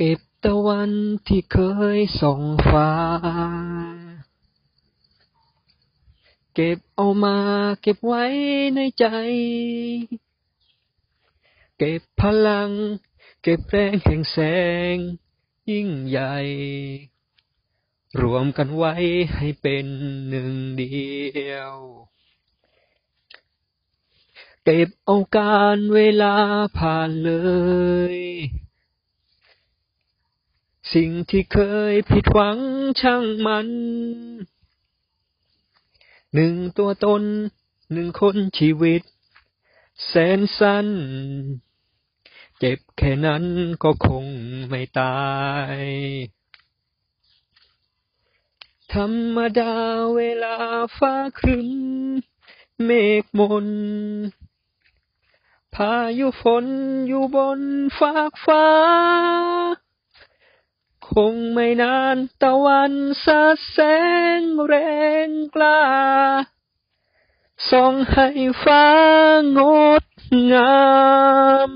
ก็บตะวันที่เคยส่องฟ้า เก็บเอามาเก็บไว้ในใจ เก็บพลัง เก็บแรงแห่งแสง ยิ่งใหญ่ รวมกันไว้ให้เป็นหนึ่งเดียว เก็บเอาการเวลาผ่านเลย สิ่งที่เคยผิดหวังช่างมัน หนึ่งตัวตน หนึ่งคนชีวิต แสนสั้น เจ็บแค่นั้นก็คงไม่ตาย ธรรมดาเวลาฟ้าครึ้ม เมฆมน พายุฝนอยู่บนฟากฟ้า คงไม่นานตะวันสาดแสงแรงกล้าส่องให้ฟ้างดงาม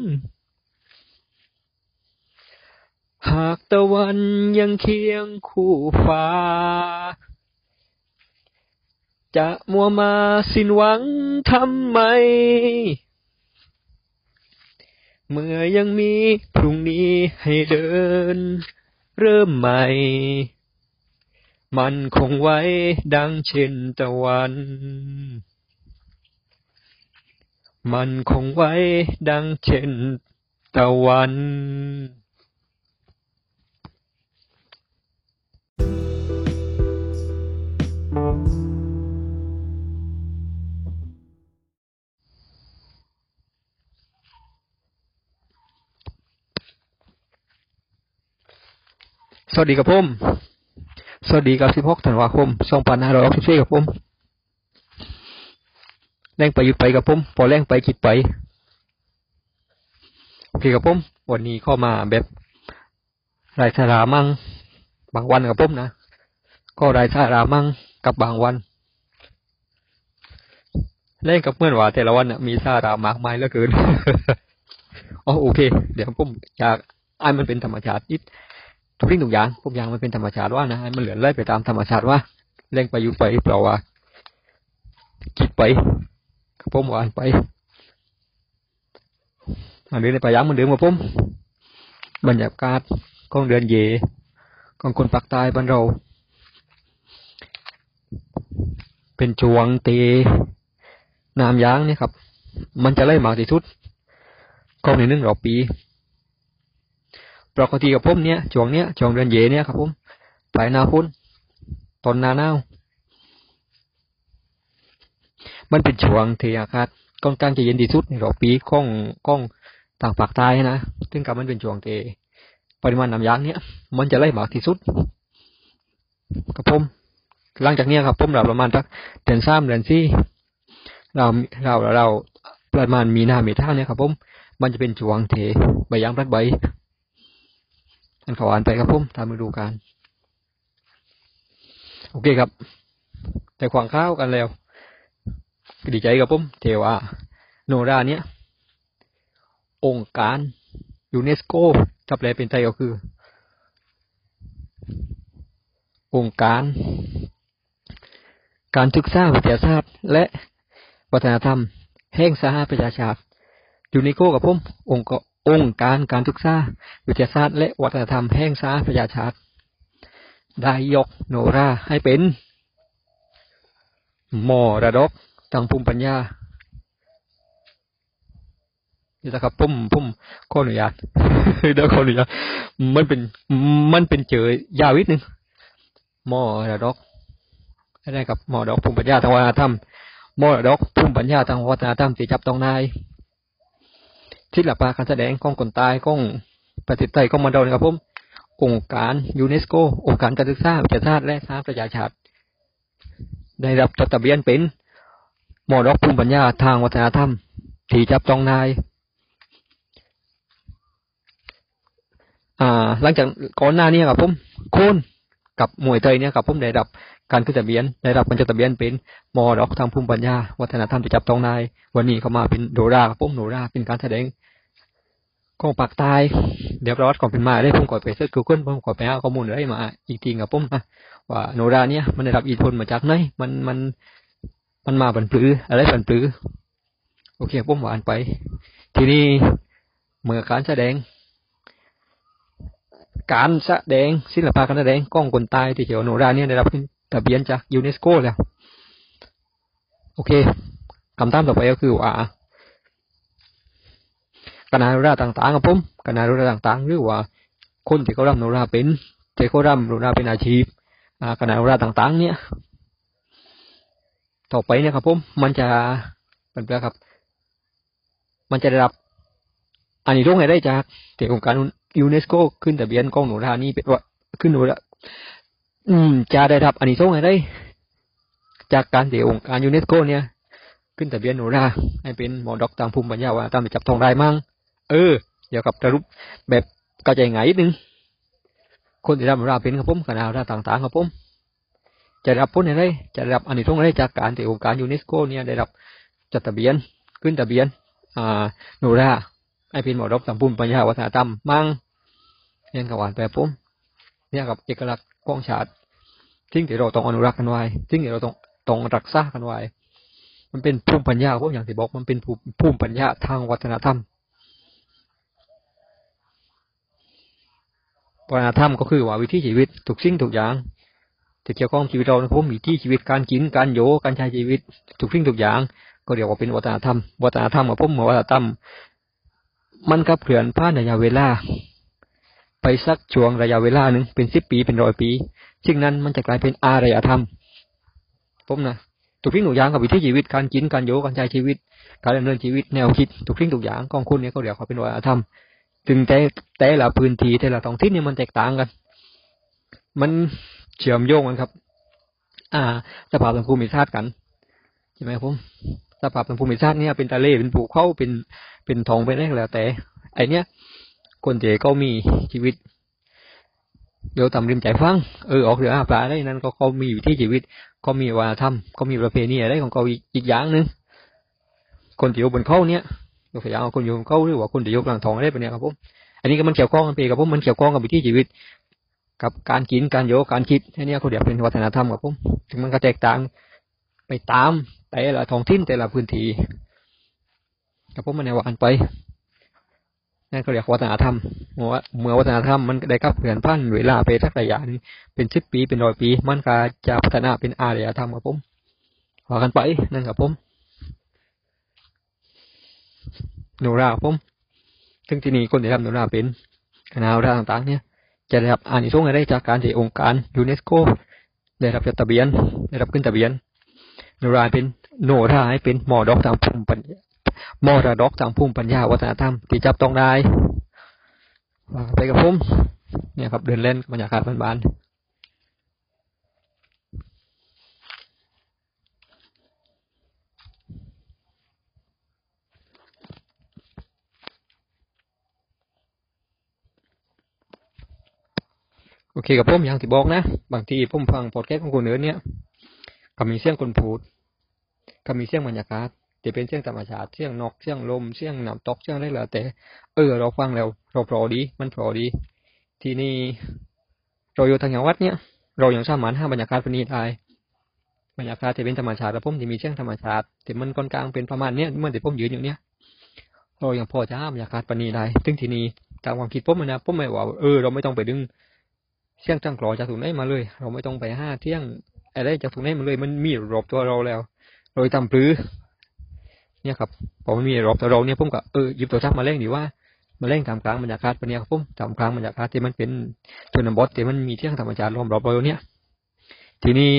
หากตะวันยังเคียงคู่ฟ้า จะมัวมาสิ้นหวังทำไม เมื่อยังมีพรุ่งนี้ให้เดิน เริ่มใหม่ มันคงไว้ดังเช่นตะวัน มันคงไว้ดังเช่นตะวันส วัสดีครับผม สวัสดีกับ 16 ธันวาคม 2564ครับผม แรงไปหยุดไปกับผม พอแรงไปคิดไป โอเคครับผม วันนี้เข้ามาแบบรายสาระมั่ง บางวันกับผมนะ ก็รายสาระมั่งกับบางวัน เล่นกับเมื่อนว่าแต่ละวันน่ะมีสาระมากมายเหลือเกิน อ๋อโอเค เดี๋ยวผมอยากไอ่านมันเป็นธรรมชาตินิด ทุกสิ่งทุกอย่างพวกอย่างมันเป็นธรรมชาติว่านะมันเหลือไหลไปตามธรรมชาติว่าเร่งไปอยู่ไปเปล่าว่าคิดไปผมว่าไปมาเดินในป่ายางมันเดิมกับผมบรรยากาศของเดือนเยของคนปากใต้บ้านเรา เป็นช่วงเตน้ำยางเนี่ยครับ มันจะไหลมากที่สุดก็ในหนึ่งรอบปี ปกติกับผมเนี้ยช่วงเนี้ยช่วงเดือนเยเนี่ยครับผมปลายหนาฝนต้นนาหนาวมันเป็นช่วงที่อากาศค่อนข้างจะเย็นที่สุดในรอบปีของของทางภาคใต้นะซึ่งกับมันเป็นช่วงที่ปริมาณน้ำยางเนี้ยมันจะไหลมากที่สุดครับผมหลังจากเนี้ยครับผมเราประมาณสักเดือนสามเดือนสี่เราเราเราประมาณมีนาเมีท่าเนี่ยครับผมมันจะเป็นช่วงเทใบยางพลัดใบ อันขาอ่านไปครับผมตามฤดูกาลโอเคครับ แต่ขวางข้าวกันแล้วดีใจกับผมเทว่าโนราเนี้ยองค์การยูเนสโกถ้าแปลเป็นไทยก็คือ องค์การ การศึกษาวิทยาศาสตร์และวัฒนธรรม แห่งสหประชาชาติยูเนโกกับผมองค์ก องค์การการศึกษาวิทยาศาสตร์และวัฒนธรรมแห่งสหประชาชาติได้ยกโนราให้เป็นมอระดกทางภูมิปัญญานี่นะครับผมผมขออนุญาตเดี๋ยวขออนุญาตมันเป็นมันเป็นเจอยาวนิดนึงมอระดกอะไรกับมอระดกภูมิปัญญาทางวัฒนธรรมมอระดกภูมิปัญญาทางวัฒนธรรมที่จับต้องนาย ศิลปะการแสดงของคนตายของประเทศไทยของมันเรานะครับผมองค์การยูเนสโกองค์การการศึกษาวิทยาศาตร์และสาประชาชาติได้รับจดทะเบียนเป็นมรดกภูมิปัญญาทางวัฒนธรรม ที่จับต้องนายอ่า หลังจากก่อนหน้านี้ครับผม โคน กับมวยไทยเนี่ยครับผมได้รับการขึ้นทะเบียนได้รับการจดทะเบียนเป็นมรดกทางภูมิปัญญา วัฒนธรรมที่จับต้องไม่ได้วันนี้เขามาเป็นโนราครับผมโนราเป็นการแสดงของปักษ์ใต้เดี๋ยวประวัติความเป็นมาได้ผมก่อนไป search กูเกิลผมก่อนไปหาข้อมูลได้มา อีกทีกับผมนะว่าโนราเนี่ยมันได้รับอิทธิพลมาจากไหนมันมันมันมาบันปลืออะไรบันปลือโอเคผมผ่านไป ทีนี้เมื่อการแสดง การแสดงศิลปะการแสดงกล้องคนตายที่เกี่ยวโนราเนี่ยได้รับทะเบียนจากยูเนสโกแล้ว โอเคคำถามต่อไปก็คือว่าคณะโนราต่างๆครับผมคณะโนราต่างๆ หรือว่าคนที่เขารำโนราเป็นที่เขารำโนราเป็นอาชีพอ่าคณะโนราต่างๆ เนี่ย ต่อไปเนี่ยครับผมมันจะเป็นแบบครับ มันจะได้รับอานิสงส์อะไรได้จากที่องค์การ ยูเนสโกขึ้นทะเบียนกองโนรานี่เป็นว่าขึ้นโนราอืม จะได้รับอานิสงส์อะไรได้ จากการที่องค์การยูเนสโก เนี่ย ขึ้นทะเบียนโนราให้เป็นมรดกทางภูมิปัญญาวัฒนธรรมที่จับต้องไม่ได้เออ เดี๋ยวกับสรุปแบบเข้าใจง่ายนิดนึงคนที่รับโนราเป็นครับผมคณะโนราต่างๆครับผมจะรับผลอะไรจะรับอานิสงส์อะไรจากการที่องค์การยูเนสโก เนี่ยได้รับจัดทะเบียนขึ้นทะเบียน อ่าโนรา ให้เป็นหมอดอกตามภูมิปัญญาวัฒนธรรมมั่งเรียนกับหวานแบบผมเนี่ยกับเอกลักษณ์ของชาติสิ่งที่เราต้องอนุรักษ์กันไว้สิ่งที่เราต้องต้องรักษากันไว้มันเป็นภูมิปัญญาพวกอย่างที่บอกมันเป็นภูมิภูมิปัญญาทางวัฒนธรรมวัฒนธรรมก็คือว่าวิถีชีวิตทุกสิ่งทุกอย่างที่เกี่ยวข้องชีวิตเรานะผมวิถีชีวิตการกินการโยการใช้ชีวิตทุกสิ่งทุกอย่าง ก็เรียกว่าเป็นวัฒนธรรมวัฒนธรรมกับผมวัฒนธรรม มันกับเลื่อนผ่านระยะเวลา ไปสักช่วงระยะเวลาหนึ่งเป็นสิบปีเป็นร้อยปี ซึ่งนั้นมันจะกลายเป็นอารยธรรมผมนะทุกสิ่งทุกอย่างกับวิถีชีวิตการกินการโยการใช้ชีวิต การดำเนินชีวิตแนวคิดทุกสิ่งทุกอย่างของคุณเนี่ยก็เรียกว่าเป็นวัฒนธรรมถึงแต่แต่ละพื้นที่แต่ละท้องถิ่นเนี่ยมันแตกต่างกัน มันเชื่อมโยงกันครับ อ่าสภาพทางภูมิศาตร์กันใช่ไหมผม สภาพทางภูมิศาสตร์เนี่ยเป็นทะเลเป็นภูเขาเป็นเป็นทองเป็นอะไรก็แล้ว แต่ไอเนี้ยคนเจก็มีชีวิตเดี๋ยวทำริมใจฟังเออออกเรืออาปลาได้นั่นก็เขามีวิถีชีวิตก็มีวัฒนธรรมก็มีประเพณีอะไรของเขาอีกอย่างหนึ่งคนที่อยู่บนเขาเนี้ยยกตัวอย่างคนอยู่บนเขาหรือว่าคนที่อยู่กลางทองอะไรแบบเนี้ยครับผมอันนี้ก็มันเกี่ยวข้องกันไปกับผมมันเกี่ยวข้องกับวิถีชีวิต กับการกินการโยการคิดอันนี้เขาเรียกเป็นวัฒนธรรมกับผมถึงมันก็แตกต่างไปตาม แต่ละท้องถิ่นแต่ละพื้นที่กับผมมันในวันไปนั่นก็เรียกวัฒนธรรมเมื่อวัฒนธรรมมันได้กับเปลี่ยนพันเวลาไปสักระยะนึงเป็นสิบปีเป็นร้อยปี มันก็จะพัฒนาเป็นอารยธรรมกับผมว่ากันไปนั่นกับผมโนราผมซึ่งที่นี่คนที่ทำโนราเป็นคณะโนราต่างๆ เนี่ย จะได้รับอานิสงส์อะไรจากการที่องค์การยูเนสโกได้รับจดทะเบียนได้รับขึ้นทะเบียนโนราเป็น โนราให้เป็นมอดอกตามภูมิปัญญามอระดอกทางภูมิปัญญาวัฒนธรรมที่จับต้องได้ไปกับผมเนี่ยครับเดินเล่นบรรยากาศบ้านโอเคกับผมอย่างที่บอกนะ บางทีผมฟังพอดแคสต์ของคนอื่นเนี่ย ก็มีเสียงคนพูด ก็มีเสียงบรรยากาศจะเป็นเสียงธรรมชาติเสียงนกเสียงลมเสียงน้ำตกเสียงอะไรแล้วแต่เออเราฟังแล้วเราพอดี มันพอดี ทีนี้เราอยู่ทางจังหวัดเนี่ยเรายังสามารถหาบรรยากาศแบบนี้ได้บรรยากาศที่เป็นธรรมชาติแล้วผมที่มีเสียงธรรมชาติที่มันกลางเป็นประมาณเนี้ยเมื่อที่ผมยืนอยู่เนี้ยเรายังพอจะหาบรรยากาศแบบนี้ได้ซึ่งทีนี้ตามความคิดผมนะผมไม่ว่าเออเราไม่ต้องไปดึงเสียงจังกรอจากตรงไหนมาเลย เราไม่ต้องไปห้าเที่ยงอะไรจากตรงไหนมาเลย มันมีรอบตัวเราแล้ว โดยทำปลื้อเนี่ยครับพอไมันมีรอบตัวเราเนี่ยผมก็เออหยิบตัวทักมาเล่นดีว่ามาเล่นตามกลางบรรยากาศปเนี่ยครับผมตามกลางบรรยากาศที่มันเป็นชนบทที่มันมีเที่ยงธรรมชาติล้อมรอบเราเนี่ย ทีนี้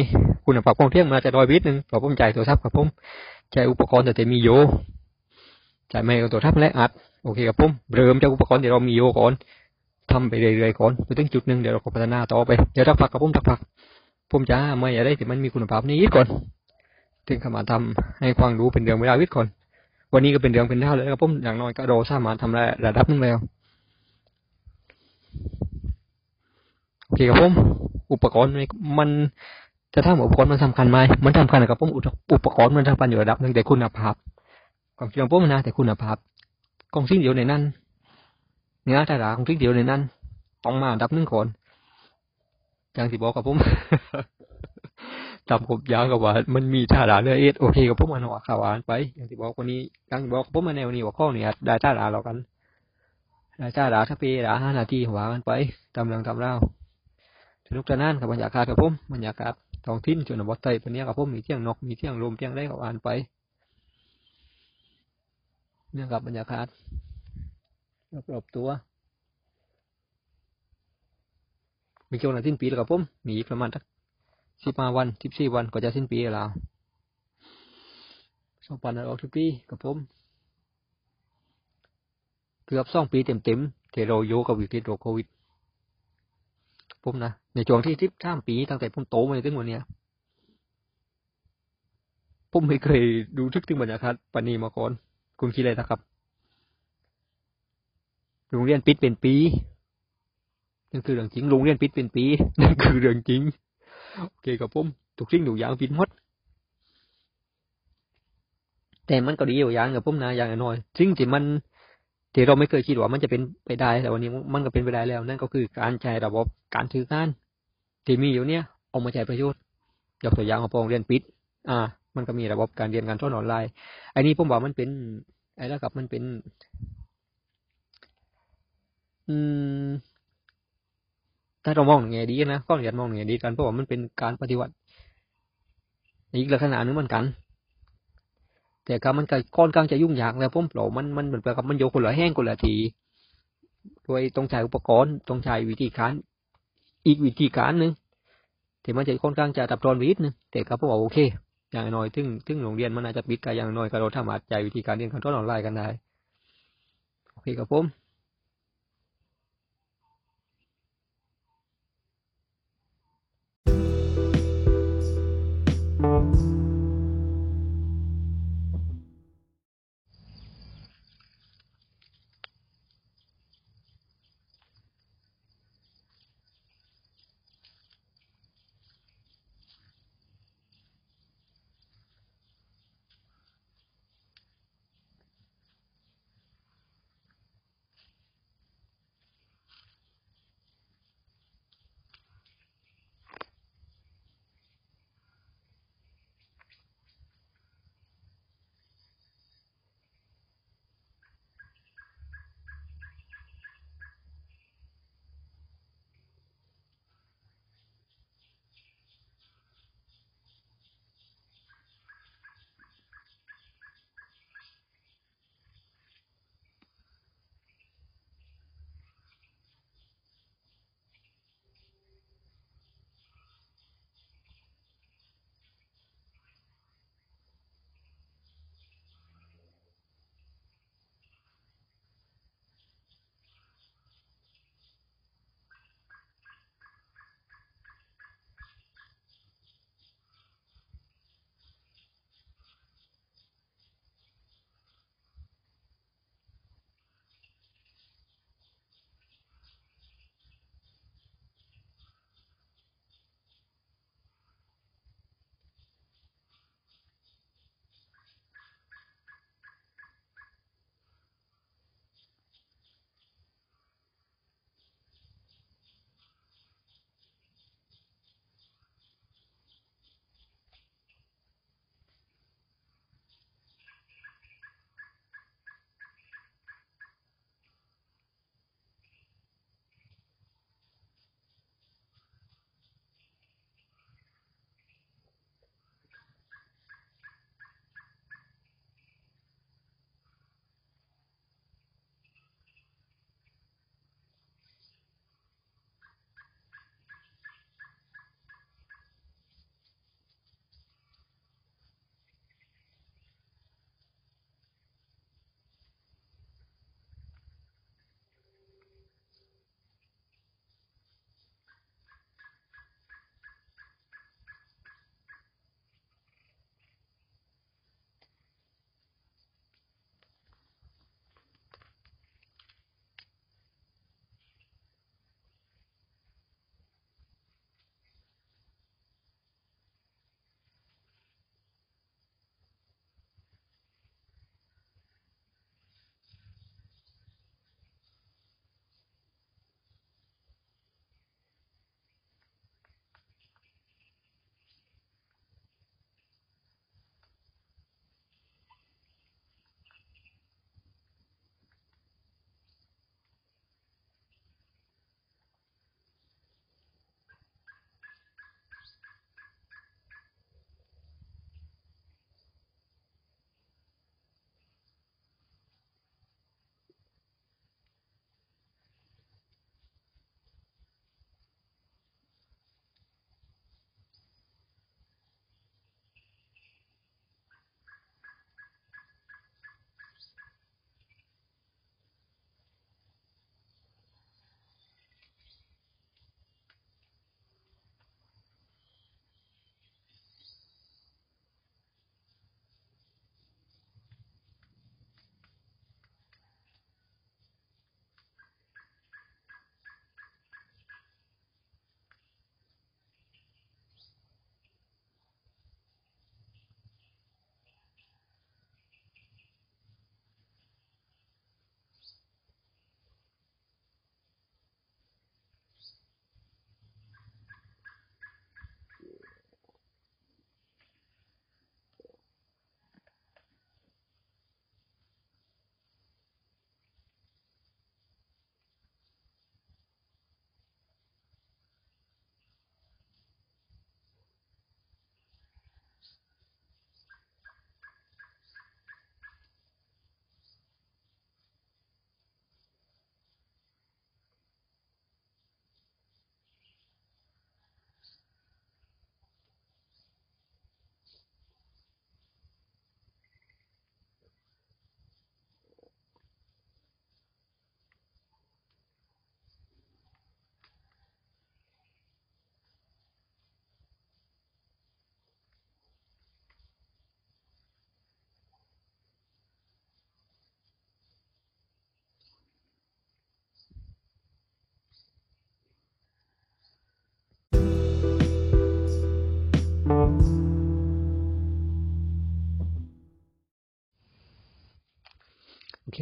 คุณภาพของเที่ยงมาจะดอยวิทหนึ่งพอผมจ่ายตัวทับครับผมจ่ายอุปกรณ์แต่แต่มีโยจ่ายไม่ตัวทับและอัดโอเคครับผมเริ่มจากอุปกรณ์ที่เรามีโยก่อนทำไปเรื่อยๆก่อนไปถึงจุดหนึ่งเดี๋ยวเราก็พัฒนาต่อไปเดี๋ยวทักพักกับผมทักพักผมจะไม่อะไรที่มันมีคุณภาพนี้ก่อน ถึงขมาทำให้ความรู้เป็นเรื่องเวลาวิทย์ก่อนวันนี้ก็เป็นเรื่องเป็นเท่าเลยครับผมอย่างน้อยก็เราสามารถทำได้ระดับนึงแล้วโอเคครับผมอุปกรณ์มันจะทำอุปกรณ์มันสำคัญไหมมันสำคัญกับผมอุปกรณ์มันสำคัญอยู่ระดับหนึ่งแต่คุณภาพความคิดของผมนะแต่คุณภาพกองสิ่งเดียวในนั้นเนี่ยถ้าด่าของพริกเดียวในนั้นต้องมาอันดับหนึ่งก่อนอย่างที่บอกกับผม จำผมยาวกับว่า มันมีท่าด่าเรือเอสโอเคกับผมมันว่าข่าวอ่านไปอย่างที่บอกวันนี้อย่างบอกกับผมมาแนวนี้ว่าข้อนี้ได้ท่าด่าเรากันได้ท่าด่าถ้าเปด่าห้านาทีหัวกันไปตำเรื่องตำเล่าสนุกสนานกับบรรยากาศกับผมบรรยากาศท้องถิ่นชนบทไทยปนนี้กับผมมีเที่ยงนกมีเที่ยงลมเที่ยงได้กับอ่านไปเนี่ยกับบรรยากาศรอบๆตัวมีช่วงนั้นสิ้นปีแล้วกับผมมีอีกประมาณสัก สิบห้าวันสิบสี่วันก็จะสิ้นปีแล้วสองพันห้าร้อยสิบปีกับผม เกือบสองปีเต็มๆที่เราโยกับวิกฤตโรคโควิด ผมนะ ในช่วงที่ทิพสามปีตั้งแต่ผมโตมาถึงวันเนี้ยผมไม่เคยดูทึกถึงบรรยากาศปานนีมาก่อน คุณคิดอะไรนะครับ โรงเรียนปิดเป็นปี นั่นคือเรื่องจริง โรงเรียนปิดเป็นปี นั่นคือเรื่องจริง โอเคกับผมทุกสิ่งทุกอย่างปิดหมดแต่มันก็ดีอยู่อย่างกับผมนะอย่างน้อยสิ่งที่มันที่เราไม่เคยคิดว่ามันจะเป็นไปได้แต่วันนี้มันก็เป็นไปได้แล้ว นั่นก็คือการใช้ระบบการถืองานที่มีอยู่เนี่ยเอามาใช้ประโยชน์ยกตัวอย่างของโรงเรียนปิด อ่า มันก็มีระบบการเรียนการสอนออนไลน์อันนี้ผมว่ามันเป็น ไอ้แล้วกับมันเป็น อืม ถ้าเรามองในแง่ดีนะก็อยามองในแง่ดีกันเพราะว่ามันเป็นการปฏิวัติอีกลักษณะหนึงเหมือนกัน แต่ก็มันก็ค่อนข้างจะยุ่งยากแล้วผมเปล่ามันมันเหมือนกับมันโยคนละแห้งคนละทีโดยต้องใช้อุปกรณ์ต้องใช้วิธีการอีกวิธีการหนึ่งที่มันจะค่อนข้างจะตับรอนวิทย์นึงแต่ก็พวกว่าโอเค อย่างน้อยถึงถึงโรงเรียนมันอาจจะปิดก็อย่างน้อยก็เราสามารถใช้วิธีการเรียนการสอนออนไลน์กันได้โอเคครับผม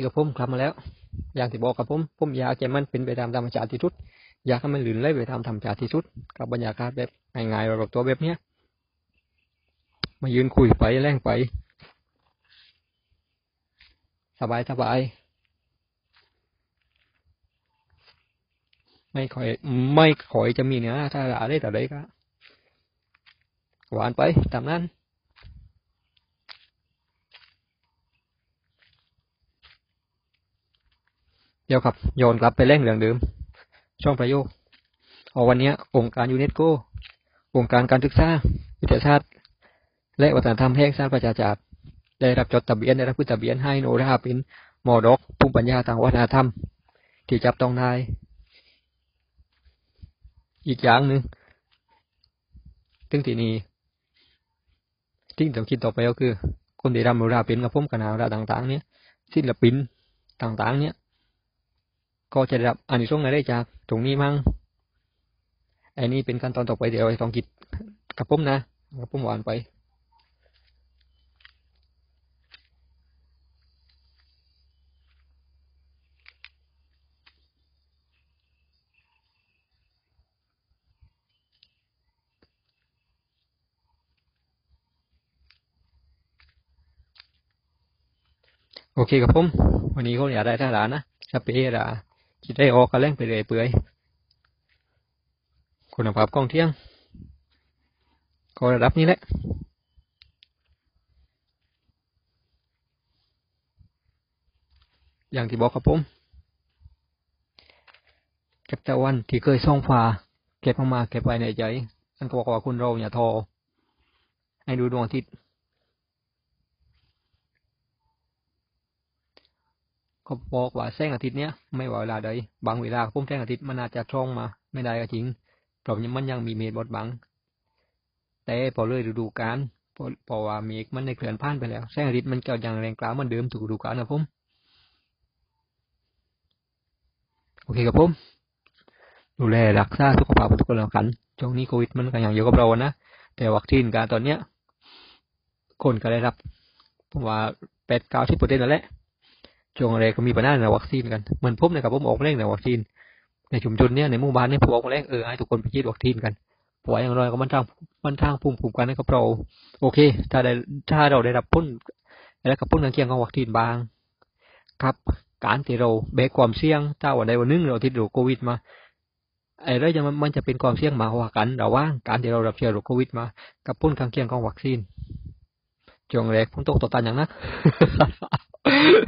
กับผมกลับมาแล้ว อย่างที่บอกกับผมผมอยากให้มันเป็นไปตามธรรมชาติที่สุด อยากให้มันหลื่นไหลไปตามธรรมชาติที่สุด กับบรรยากาศแบบง่ายๆรอบตัวแบบเนี้ยมายืนคุยไปแล่งไป สบายสบายไม่ค่อยไม่ค่อยจะมีเนื้อถ้าอะไรแต่ใดก็หวานไปตามนั้น เดียวครับโยนกลับไปเร่งเรื่องเดิม ช่องประโยคเอาวันนี้องค์การยูเนสโก องค์การการศึกษาวิทยาศาสตร์ และวัฒนธรรมแห่งชาติประชาชาติได้รับจดทะเบียนได้รับขึ้นทะเบียนให้โนราเป็นมอดกภูมิปัญญาทางวัฒนธรรม ที่จับต้องได้ อีกอย่างหนึ่งถึงที่นี้ที่ต้องคิดต่อไปก็คือ คนที่รำโนราเป็นกับผมกันนาราต่าง ๆ เนี่ยศิลปินต่าง ๆ เนี่ย ก็จะได้รับอานิสงส์อะไรจากตรงนี้มั้งไอ้นี่เป็นขั้นตอนต่อไปเดี๋ยวต้องคิดกับผมนะกับผมหวานไปโอเคครับผม วันนี้เขาอยากได้ทหารนะสเปรย์ละ คิดได้ออกกันแล่งไปเลยเปื่อยคุณภาพกล้องเที่ยง ก็ระดับนี้แหละอย่างที่บอกครับผมจากต่วันที่เคยส่องฟ้าเก็บออกมาเก็บไว้ในใจอันก็บอกว่าคุณเราอย่าทอให้ดูดวงอาทิตย์ เขาบอกว่าแสงอาทิตย์เนี้ยไม่ว่าเวลาใดบางเวลาพุ่มแสงอาทิตย์มันอาจจะช่องมา ไม่ได้ก็จริงเพราะมันยังมีเมฆบดบัง แต่พอเลยฤดูกาลพอพอว่าเมฆมันได้เคลื่อนผ่านไปแล้วแสงอาทิตย์มันก็ยังแรงกล้าเหมือนเดิมถูกฤดูกาลนะผมโอเคครับผมดูแลรักษาสุขภาพทุกคนแล้วกันช่วงนี้โควิดมันก็ยังอยู่กับเรานะแต่วัคซีนการตอนเนี้ยคนก็ได้รับผมว่าแปดเก้าสิบเปอร์เซ็นต์นั่นแหละ ช่วงแรกก็มีปัญหาในวัคซีนกันเหมือนผมนะครับผมออกมาเร่งในวัคซีน ในชุมชนเนี้ยในหมู่บ้านเนี่ยผมออกมาเร่งเออให้ทุกคนไปฉีดวัคซีนกันเพราะว่าอย่างน้อยก็มันทางมันทางภูมิคุ้มกันให้กับเราโอเค ถ้าได้ถ้าเราได้รับพ้นแล้วกับพ้นข้างเคียงของวัคซีนบาง ครับ การที่เราแบกความเสี่ยงถ้าวันใดวันหนึ่งเราติดโรคโควิดมาไอ้เรื่องมันจะเป็นความเสี่ยงมากกว่ากันระหว่างการที่เรารับเชื้อโรคโควิดมา กับพ้นข้างเคียงของวัคซีนช่วงแรกผมตกต่อต้านอย่างนัก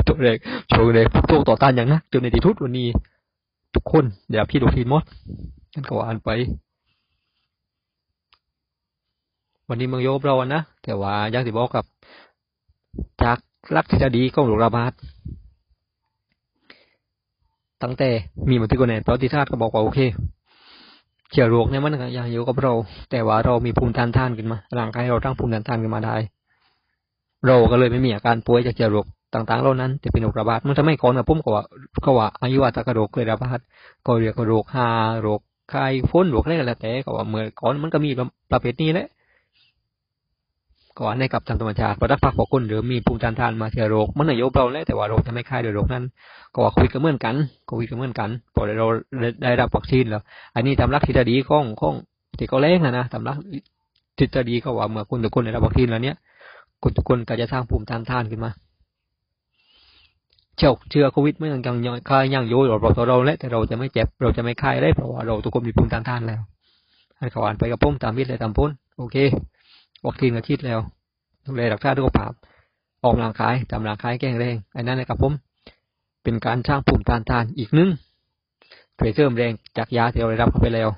ช่วงแรกช่วงแรกผมตกต่อต้านอย่างนักจนในที่สุดวันนี้ ทุกคนเดี๋ยวพี่ดูทีมดนั่นก็ว่านไป วันนี้เมืองโยบเราอะนะแต่ว่าย่างที่บอกกับ จากรักที่จะดีของโรคระบาดตั้งแต่มีมันที่กนแนประวัติศาสตร์ก็บอกว่าโอเคเชื้อโรคเนี่ยมันก็ยังอยู่กับเรา แต่ว่าเรามีภูมิต้านทานขึ้นมาร่างกายเราตั้งภูมิต้านทานขึ้นมาได้ เราก็เลยไม่มีอาการป่วยจากเชื้อโรค ต่างๆเหล่านั้นจะเป็นโรคระบาดมันจะไม่ก่อนนะผมก็ว่าก็ว่าอายุวัตกโรคเคยระบาดก็เรียกว่าโรคฮาโรคไข้ฝนโรคอะไรก็แล้วแต่ก็ว่าเมื่อก่อนมันก็มีประเภทนี้แหละก็ว่าในกับทางธรรมชาติพอรักษาพอคนหรือมีภูมิต้านทานมาเชื้อโรคมันอายุเราแล้วแต่ว่าโรคจะไม่คลายโดยโรคนั้น ก็ว่าควิดก็เหมือนกันโควิดก็เหมือนกันพอเราได้รับวัคซีนแล้ว อันนี้ตารักทฤษฎีของของที่เขาเล่งนะนะตามรักทฤษฎีเขาว่าเมื่อคนทุกคนได้รับวัคซีนแล้วเนี้ยคนทุกคนก็จะสร้างภูมิต้านทานขึ้นมา เชื้อเชื้อโควิดไม่ยังยังคายยังโยเราเราตัวเราและแต่เราจะไม่เจ็บเราจะไม่คายได้เพราะว่าเราทุกคนมีภูมิต้านทานแล้วให้เขาอ่านไปกับพุ่มตามวิทย์เลยตามพ้นโอเควัคซีนก็คิดแล้วดูแลรักษาสุขภาพออกกำลังกายทำร่างกายแข็งแรงไอ้นั่นนะครับผมเป็นการสร้างภูมิต้านทานอีกนึงช่วยเสริมแรงจากยาที่เราได้รับเข้าไปแล้ว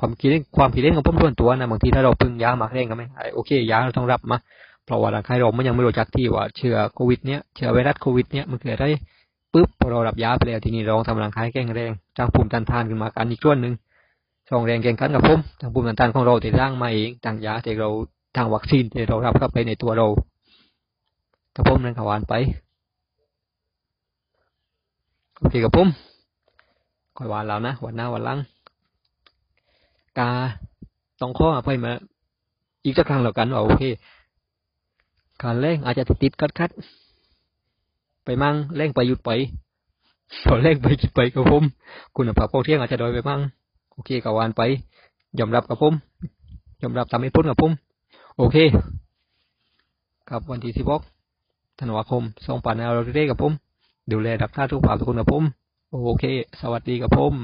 ความคิดความคิดเล่นของผมส่วนตัวนะบางทีถ้าเราพึ่งยามากแรงก็ไม่หายโอเค ยาเราต้องรับมา เพราะว่าร่างกายเรามันยังไม่รู้จักที่ว่าเชื้อโควิด เนี้ยเชื้อไวรัสโควิด เนี้ยมันเกิดได้ปุ๊บพอเรารับยาไปแล้วทีนี้เราทำร่างกายแข็งแรงสร้างภูมิต้านทานขึ้นมากันอีกส่วนหนึ่งช่องแรงแข่งขันกับผมทางภูมิต้านทานของเราที่สร้างมาเองทางยาที่เราทางวัคซีนที่เรารับเข้าไปในตัวเรากับผมนั่นขวานไปโอเคกับผมคอยวานแล้วนะวันหน้าวันหลังกาต้องข้ออภัยมา อีกสักครั้งแล้วกันว่าโอเค การเล่งอาจจะติดๆคัดไปมั่งแรงไปหยุดไปพอแรงไปหยุดไปกับผมคุณภาพของเที่ยงอาจจะดอยไปมั่งโอเคกับวานไปยอมรับกับผมยอมรับตามเหตุผลกับผมโอเคครับวันที่สิบกธันวาคมสองพันห้าร้อยเรกับผมดูแลรักษาทุกภาพทุกคนกับผมโอเค สวัสดีกับผม